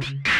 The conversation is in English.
Mm-hmm.